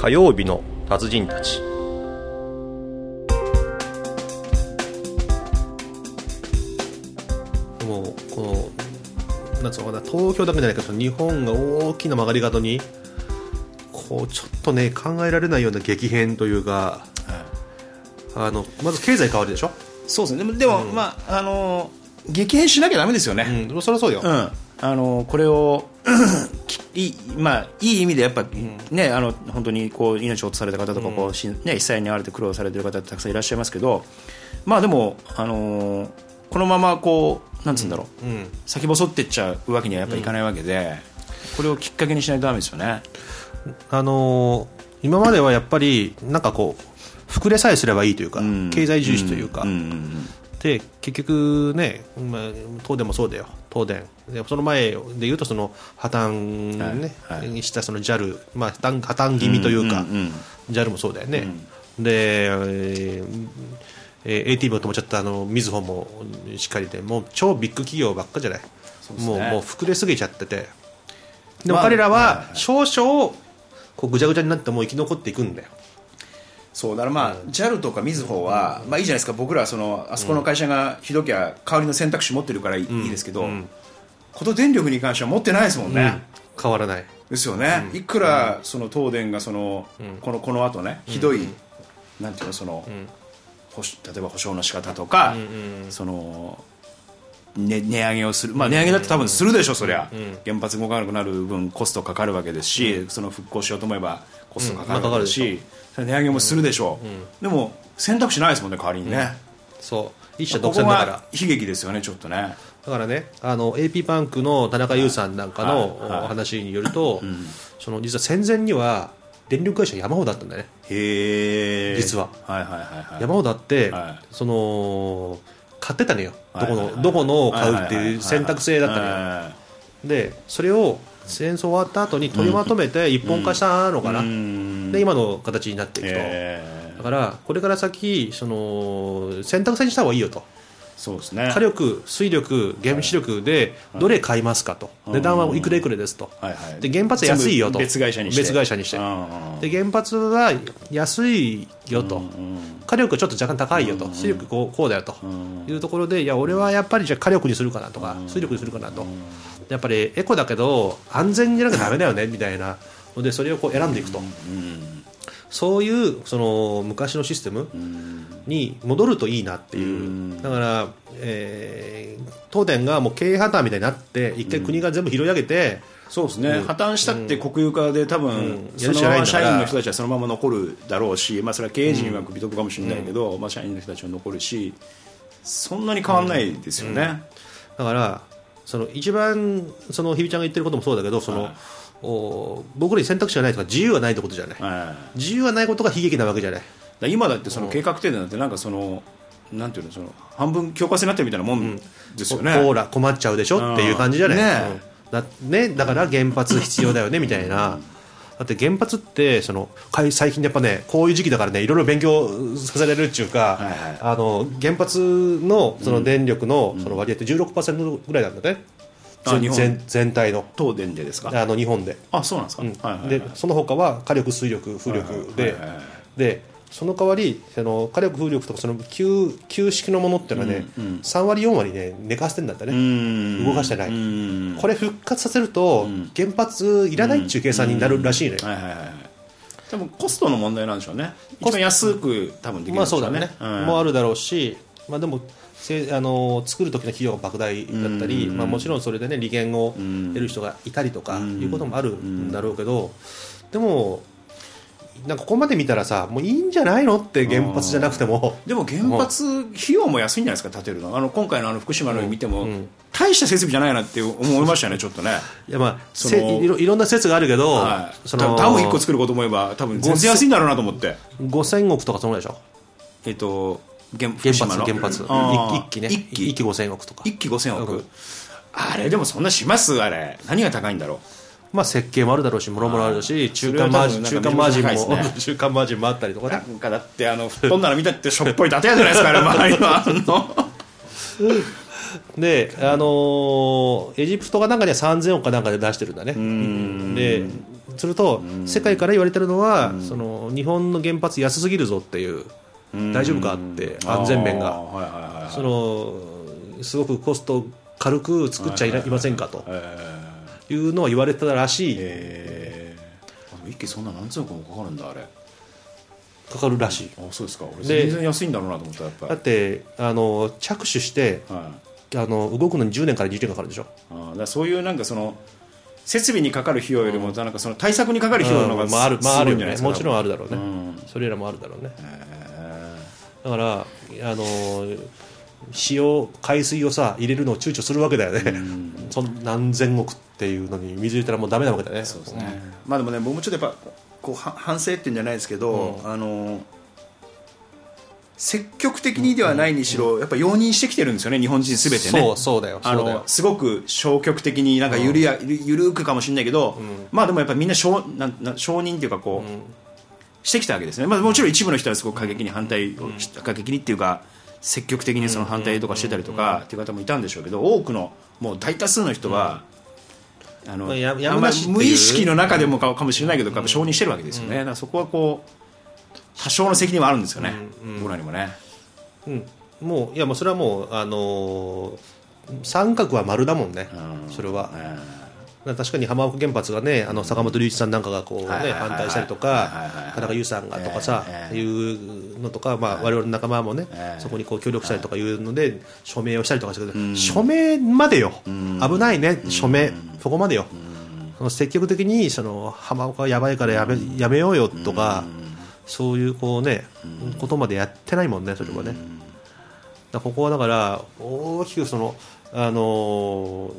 火曜日の達人たち。もうこのなんつうのかな東京だけじゃないけど日本が大きな曲がり角にこうちょっとね考えられないような激変というか、あのまず経済変わるでしょ、そうですね。でもでも、まああの激変しなきゃダメですよね、うん、そりゃそうよ、うん、あのこれをいい,、まあ、いい意味でやっぱ、ねあの本当にこう命を落とされた方とかこう、しね、被災に遭われて苦労されてる方ってたくさんいらっしゃいますけどまあでも、あのーこのままこうなんつうんだろう、うん。先細っていっちゃうわけにはやっぱいかないわけで、これをきっかけにしないとダメですよね。あのー今まではやっぱりなんかこう膨れさえすればいいというか、うん。経済重視というか、うん。うん。で結局ね、まあ、東電もそうだよ。東電。でその前でいうとその破綻ね、はいはい。したその JAL、まあ、破綻気味というか、うんうんうん JAL もそうだよね、で、えーえーを止めちゃったあのみずほもしっかりでもう超ビッグ企業ばっかじゃない、ね。もうもう膨れすぎちゃってて。でもまあ彼らは少々こうぐちゃぐちゃになっても生き残っていくんだよ。そうだからまあ、JAL とかみずほは、まあいいじゃないですか。僕らはそのあそこの会社がひどきゃ代わりの選択肢持ってるからいい,、ですけど、こと電力に関しては持ってないですもんね、変わらない。ですよね、いくらその東電がその、このこの後ねひどい、なんていうのその、例えば保証の仕方とか、そのね、値上げをする、まあ、値上げだって多分するでしょ、そりゃ、原発動かなくなる分コストかかるわけですし、その復興しようと思えばコストかかるわけですし、値上げもするでしょ。う、でも選択肢ないですもんね代わりにね、そう。一社独占だから。が悲劇ですよねちょっとねだからねあの AP バンクの田中優さんなんかの話によると、その実は戦前には電力会社山ほどだったんだね。へえ実は。はいはいはいはい。山ほどあって、はい。その買ってたのよ。どこの、はいはいはい。どこのを買うっていう選択制だったのよ、はでそれを戦争終わった後に取りまとめて一本化したのかな、いうん。で今の形になっていくと、へだからこれから先その選択制にした方がいいよとそうですね。火力、水力、原子力でどれ買いますかと、値段はいくらいくらですと、はいはい。で原発安いよと、別会社にして。別会社にして。うんで原発は安いよと、火力はちょっと若干高いよと、水力こうこうだよと。いうところで、いや、俺はやっぱりじゃあ火力にするかなとか、水力にするかなと、やっぱりエコだけど、安全じゃなきゃだめだよねみたいなので、それをこう選んでいくと。そういうその昔のシステムに戻るといいなっていう、だから、えー東電がもう経営破綻みたいになって、一回国が全部拾い上げて、そうですね、破綻したって国有化で多分、うん。そやるしかないんだから。の社員の人たちはそのまま残るだろうし、まあ、それは経営陣は美徳かもしれないけど、まあ、社員の人たちは残るしそんなに変わらないですよね、だから、その一番その日比ちゃんが言ってることもそうだけど、そのはいお僕らに選択肢がないとか、自由がないってことじゃない、はい自由がないことが悲劇なわけじゃない。だ今だってその計画停電なんてなんかそのなんていうのその半分強化制になってるみたいなもんですよね、ほら、困っちゃうでしょっていう感じじゃない、ねうん。だね、だから原発必要だよねみたいな、だって原発ってその最近やっぱねこういう時期だからねいろいろ勉強させられるっていうか、はいはい。あの原発のその電力のその割合って16%ぐらいなんだね、全全全体の。東電でですか？あの日本で。あそうなんですか、でその他は火力、水力、風力で、でその代わりその火力、風力とかその旧旧式のものっていうのはね、3割、4割ね寝かせてんだってね、うん。動かしてない。うん。これ復活させると、原発いらないっていう計算になるらしいのよ、はいはいはいはい。多分コストの問題なんでしょうね。一番安く多分できるんまあでしょそうだね、うん。もあるだろうし、まあ、でもせあの作る時の費用が莫大だったり、まあ、もちろんそれでね利権を得る人がいたりとかいうこともあるんだろうけど、でもなんかここまで見たらさもういいんじゃないのって原発じゃなくても。でも原発費用も安いんじゃないですか建てるの。あの今回のあの福島の見ても、大した設備じゃないなって思いましたねちょっとね。いやまあ、せいろいろんな説があるけど、はい。そのダム1個作ること思えば多分全然安いんだろうなと思って。5000億とかそのぐらいでしょ？えっと原原発原発。一機ね。一機一機5000億とか。一機5000億、うん。あれでもそんなします？あれ。何が高いんだろまあ設計もあるだろうしもろもろあるし中間マージン 中間マージンも、中間マージンもあったりとかうなねんかだってあの吹っ飛んだら見たってしょっぽい建屋じゃないですかあれ周りの。で、あのーエジプトがなんかには3000億かなんかで出してるんだね。ですると世界から言われてるのはその日本の原発安すぎるぞっていう大丈夫かって安全面が。そのすごくコスト軽く作っちゃいませんかと。えいうのは言われてたらしい。ーえ。ー一気にそんな何千億もかかるんだあれ。かかるらしい。あそうですか。俺で全然安いんだろうなと思ったやっぱだってあの着手してり、はい。あの動くのに10年から20年かかるでしょ。あーだそういうなんかその設備にかかる費用よりも、なんかその対策にかかる費用の方がうんまあ、ある、まあ、あるよねもちろんんあるだろうね、うん。それらもあるだろうね、だからあの使用海水をさ入れるのを躊躇するわけだよね、そん何千億っていうのに水入れたらもうダメなわけだよね。そうですね、まあでもね僕もちょっとやっぱこうは反省っていうんじゃないですけど、あの積極的にではないにしろ、やっぱ容認してきてるんですよね日本人すべてね。そうそうすごく消極的になんかゆるや、ゆるくかもしれないけど、まあでもやっぱみんな承なんなん承認っていうかこう、してきたわけですね、まあ、もちろん一部の人はすごく過激に反対をし、過激にっていうか積極的にその反対とかしてたりとかっていう方もいたんでしょうけど多くのもう大多数の人は、あのまあややむな無意識の中でもかかもしれないけど、やっぱ承認してるわけですよね、だからそこはこう多少の責任はあるんですよね、僕らにもね。うん、もういやもうそれはもうあのー三角は丸だもんね、それは、確かに浜岡原発がねあの坂本龍一さんなんかがこう、ね反対したりとかはい田中優さんがとかさ、ええいうのとか、まあ、我々の仲間もね、ええ。そこにこう協力したりとかいうので署名をしたりとかしてくれうん。署名までよ、危ないね、署名、そこまでよ、その積極的にその浜岡はやばいからやめやめようよとか、そういうこう、ねことまでやってないもんね、それはね。ここはだから大きくその、あの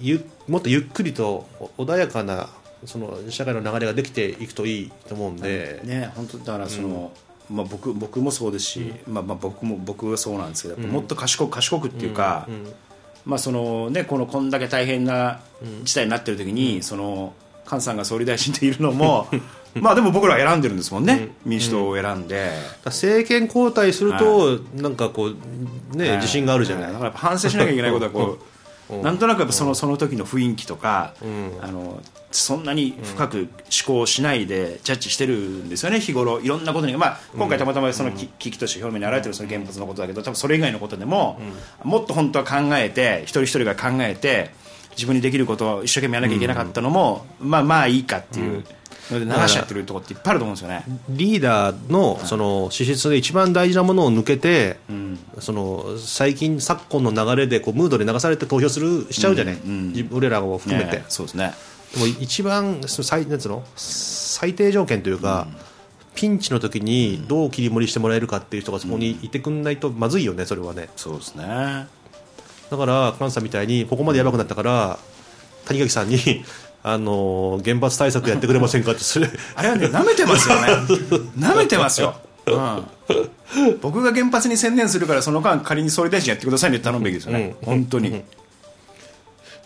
ゆもっとゆっくりと穏やかなその社会の流れができていくといいと思うんで、ね本当だからその、まあ、僕僕もそうですし、まあ、まあ僕も僕はそうなんですけど、やっぱもっと賢く賢くっていうか、まあそのね、このこんだけ大変な事態になってる時に、その菅さんが総理大臣でいるのも まあでも僕らは選んでるんですもんね、民主党を選んで、政権交代すると、なんかこう、ね、自信があるじゃない、だからやっぱ反省しなきゃいけないことはこう、なんとなくやっぱそのその時の雰囲気とか、あのそんなに深く思考しないでジャッジしてるんですよね日頃。いろんなことに、まあ、今回たまたまその危危機として表面に現れてるその原発のことだけど多分それ以外のことでも、もっと本当は考えて一人一人が考えて自分にできることを一生懸命やらなきゃいけなかったのも、まあまあいいかっていう流しちゃってるところっていっぱいあると思うんですよね。リーダーのその資質で一番大事なものを抜けて、その最近、昨今の流れでこうムードで流されて投票するしちゃうじゃない、自分俺らを含めて。ねそうですね。でも一番その最なんの？最低条件というか、ピンチの時にどう切り盛りしてもらえるかっていう人がそこにいてくんないとまずいよね、それはね。そうですね。だから、菅さんみたいにここまでやばくなったから、谷垣さんに、あのー原発対策やってくれませんかって、それ、あれはね、舐めてますよね。舐めてますよ。うん、僕が原発に専念するから、その間、仮に総理大臣やってくださいねって頼むべきですよね、本当に。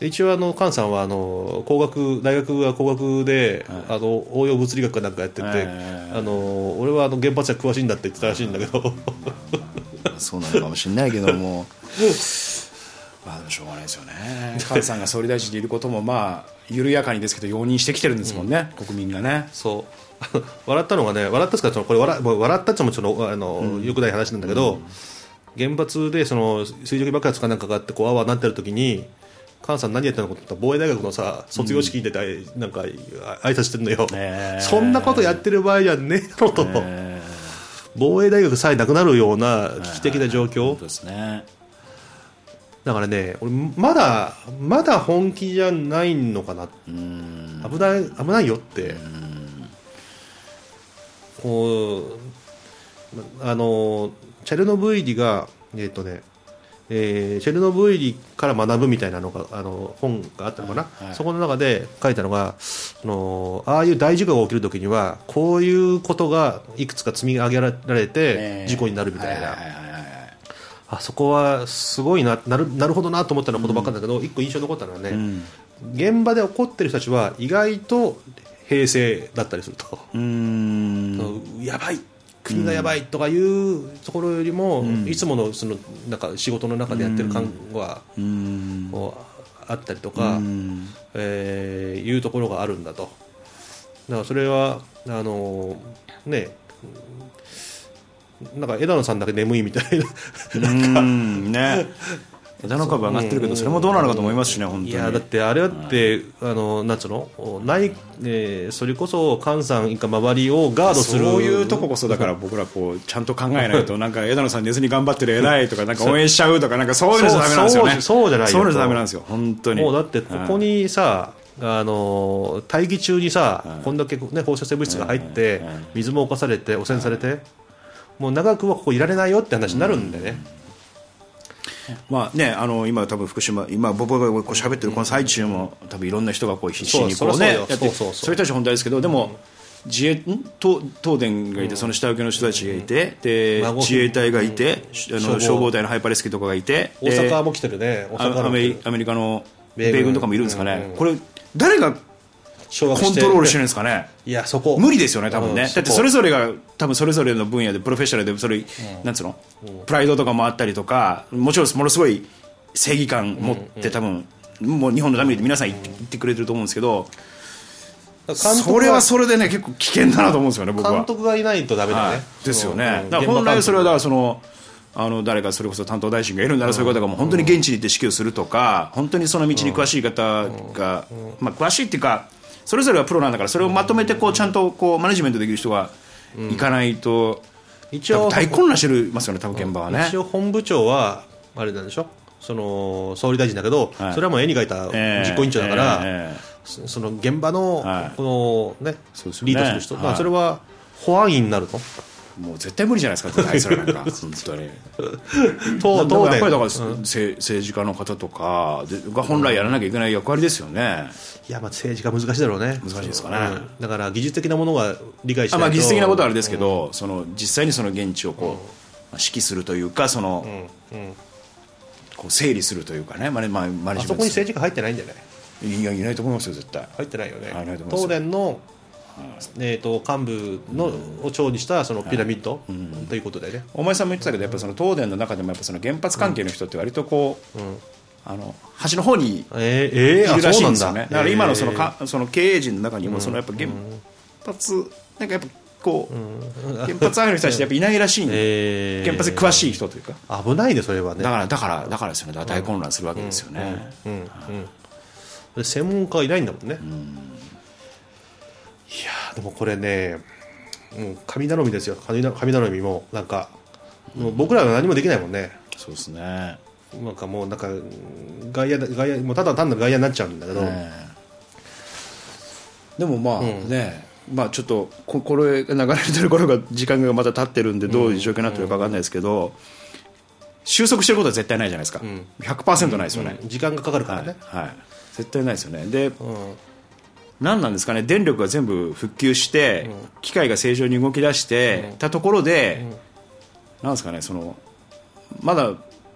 で一応あの菅さんはあの工学大学は工学で、あの応用物理学かなんかやってて、えあの俺はあの原発は詳しいんだって言ってたらしいんだけど。そうなのかもしれないけども、まあ、しょうがないですよね。菅さんが総理大臣でいることも、まあ、緩やかにですけど、容認してきてるんですもんね、国民がね。そう。笑ったのがね笑ったっつうかそのこれ笑笑ったっつうのもちょっとあの、よくない話なんだけど、原発でその水蒸気爆発かなんかがあってこうあわになってる時に菅さん何やってるのかと思ったら防衛大学のさ卒業式でたいなんかあ挨拶してるのよ、そんなことやってる場合じゃねえだろと、え。防衛大学さえなくなるような危機的な状況、そうですね。だからね、俺まだまだ本気じゃないのかな、うん。危ない危ないよって、こうあのチェルノブイリが、えっ、とね、えーチェルノブイリから学ぶみたいなのがあの本があったのかな、はいそこの中で書いたのがそのああいう大事故が起きるときにはこういうことがいくつか積み上げられて事故になるみたいな。あそこはすごいななるなるほどなと思ったのことばっかりだけど、一個印象に残ったのはね、ん。現場で起こってる人たちは意外と平静だったりすると。やばい国がやばいとかいうところよりも、いつものそのなんか仕事の中でやってる感は、あったりとか、えーいうところがあるんだと。だからそれはあのねなんか枝野さんだけ眠いみたいな。うんね。枝の株上がってるけどそれもどうなのかと思いますしね本当に。いやだってあれだって、あのなんつうの？ない、えーそれこそ菅さん以下周りをガードする。そういうとここそだから僕らこうちゃんと考えないと なんか枝野さん寝ずに頑張ってる偉いとかなんか応援しちゃうとか なんかそういうのじゃダメなんですよね。そうじゃないよそうじゃダメなんですよ本当に。もうだってここにさ、あの大義中にさ、こんだけ、ね、放射性物質が入って、水も侵されて汚染されて、もう長くはここいられないよって話になるんでね、まあね、あの今、多分福島、今、僕がこう喋ってるこの最中も、多分いろんな人がこう必死にこうね、やってそれたちは本当ですけど、でも、自衛ん東東電がいて、その下請けの人たちがいて、で孫自衛隊がいて、あ消防。の消防隊のハイパーレスキューとかがいて、大で阪も来てるね、アメリカの米軍とかもいるんですかね、これ、誰がコントロールしてるんですかね。いや、そこ、無理ですよね、多分ね、うんだってそれぞれが、多分それぞれの分野で、プロフェッショナルで、それ、なんつうの、プライドとかもあったりとか、もちろんものすごい正義感持って、多分もう日本のために皆さん言ってくれてると思うんですけど、それはそれでね、結構危険だなと思うんですよね、僕は。監督がいないとダメだね、はい。ですよね。う、ん。だから本来それはだから現そのあの誰かそれこそ担当大臣がいるんならそういう方がもう本当に現地に行って指揮をするとか本当にその道に詳しい方が、まあ、詳しいっていうかそれぞれはプロなんだからそれをまとめてこうちゃんとこうマネジメントできる人が行かないと、一応大混乱してるますよね多分現場はね。一。応本部長はあれなんでしょ？その総理大臣だけど、はい。それはもう絵に描いたええ実行委員長だから、えそその現場のはい。この、ねリードする人、はい。まあ、それは保安員になると？えもう絶対無理じゃないですかあいつらなんか。本当に。やっぱり政治家の方とかでが本来やらなきゃいけない役割ですよね。いやまあ政治家難しいだろうね。難しいですかね。うん。だから技術的なものが理解しあないと。まあ技術的なことはあれですけど、その実際にその現地をこう、まあ指揮するというかその、こう整理するというかねマネマネマネあジメントする。そこに政治家入ってないんじゃない？いやいないと思いますよ絶対。入ってないよね。東電の、えー、と幹部のを長にしたそのピラミッド、ということでね。大前さんも言ってたけどやっぱその東電の中でもやっぱその原発関係の人って割とこう、あの端の方にえー、えー、あいるらしいんですよね。だ。から今のそのえー。かその経営陣の中にもそのやっぱ原発なんかやっぱこう原発愛の人たちってやっぱいないらしいんで えー。原発に詳しい人というか。危ないねそれはね。だからだからだからですよね。大混乱するわけですよね。専門家がいないんだもんね、いやーでもこれね、うん、神頼みですよ。神頼みもなんか、もう僕らは何もできないもんね。そうですね。なんかもうなんか外野だ外野もうただ単なる外野になっちゃうんだけど、ええ。でもまあね、まあちょっとここれが流れてる頃が時間がまた経ってるんでどういう状況になってるか分かんないですけど、収束してることは絶対ないじゃないですか、100%ないですよね、時間がかかるからね、はい、絶対ないですよね。で、何なんですかね？電力が全部復旧して、機械が正常に動き出して、たところで、なん。ですかね？そのまだ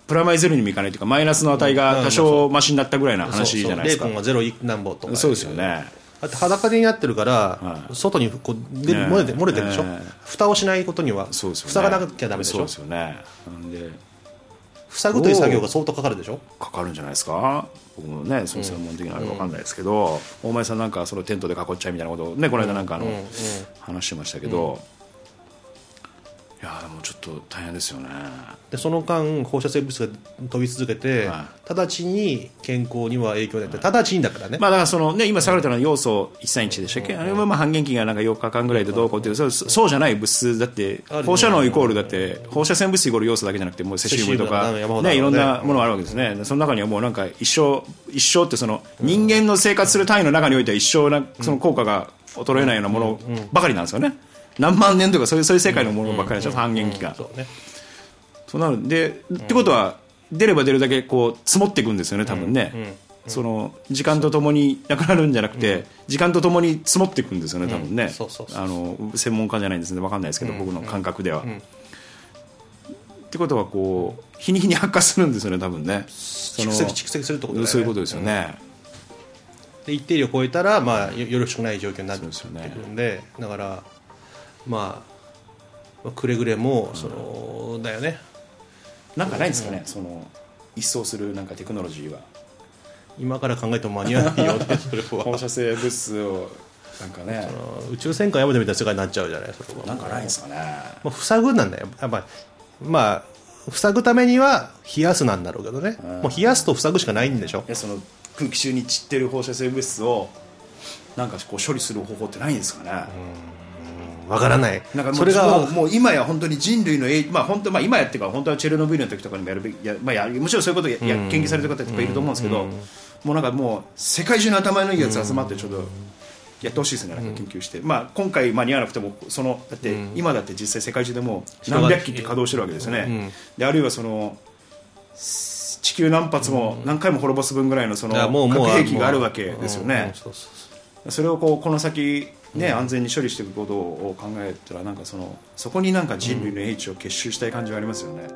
プラマイゼロにもいかないというかマイナスの値が多少マシになったぐらいな話じゃないですか。そうそう。0. がゼロい何本とかそうですよね。だって裸になってるから、はい。外にこう出るね漏れて漏れてるでしょ、ね蓋をしないことにはね。塞がなきゃダメでしょ？そうですよね。なんで塞ぐという作業が相当かかるでしょ？かかるんじゃないですか？僕もねその専門的なあれ分かんないですけど、大前さんなんかそのテントで囲っちゃいみたいなことをねこの間なんかあの、話してましたけど、もちょっと大変ですよね。でその間放射性物質が飛び続けて、は直ちに健康には影響ない。って直ちにだからね、まあだからそのね今下がれたのは要素131でしたっけ、あれはまあ半減期がなんか4日間ぐらいでどうこうっていうそうそうじゃない物質だって放射能イコールだって放射線物質イコール要素だけじゃなくてもうセシウムとかね。いろんなものがあるわけですね。その中にはもうなんか一生一生ってその人間の生活する単位の中においては一生なその効果が衰えないようなものばかりなんですよね何万年とかそういうそういう世界のものばっかりでしょ半減期がそうね。そうなるで、ってことは出れば出るだけこう積もっていくんですよね多分ね、その時間とともになくなるんじゃなくて、時間とともに積もっていくんですよね多分ね、あの専門家じゃないんですね分かんないですけど、僕の感覚では、ってことはこう日に日に悪化するんですよね多分ね。蓄積蓄積するってことそういうことですよね、で一定量を超えたら、まあ、よよろしくない状況になってくそうですよね。るんでだから、まあ、くれぐれもそのだよね。なんかないんですかね、その一掃するなんかテクノロジーは。今から考えても間に合わないよね それは。放射性物質をなんかね。宇宙戦艦ヤマトみたいな世界になっちゃうじゃないそれは。なんかないんですかね。もう塞ぐなんだよ。やっぱりまあ塞ぐためには冷やすなんだろうけどね。もう冷やすと塞ぐしかないんでしょ。えその空気中に散ってる放射性物質をなんかこう処理する方法ってないんですかね、わからない。なんかそれが。もう今や本当に人類の影まあ本当まあ今やっていうか本当はチェルノブイリの時とかにもやるべきやまあやもちろんそういうことや、や研究されてる方いっぱいいると思うんですけど、もうなんかもう世界中の頭のいいやつ集まってちょっとやってほしいですねなんか研究して、まあ今回間に合わなくてもそのだって今だって実際世界中でもう何百機って稼働してるわけですよね、であるいはその地球何発も何回も滅ぼす分ぐらいのその核兵器があるわけですようんねそれをこうこの先ね、安全に処理していくことを考えたらなんかそのそこになんか人類の英知を結集したい感じがありますよね、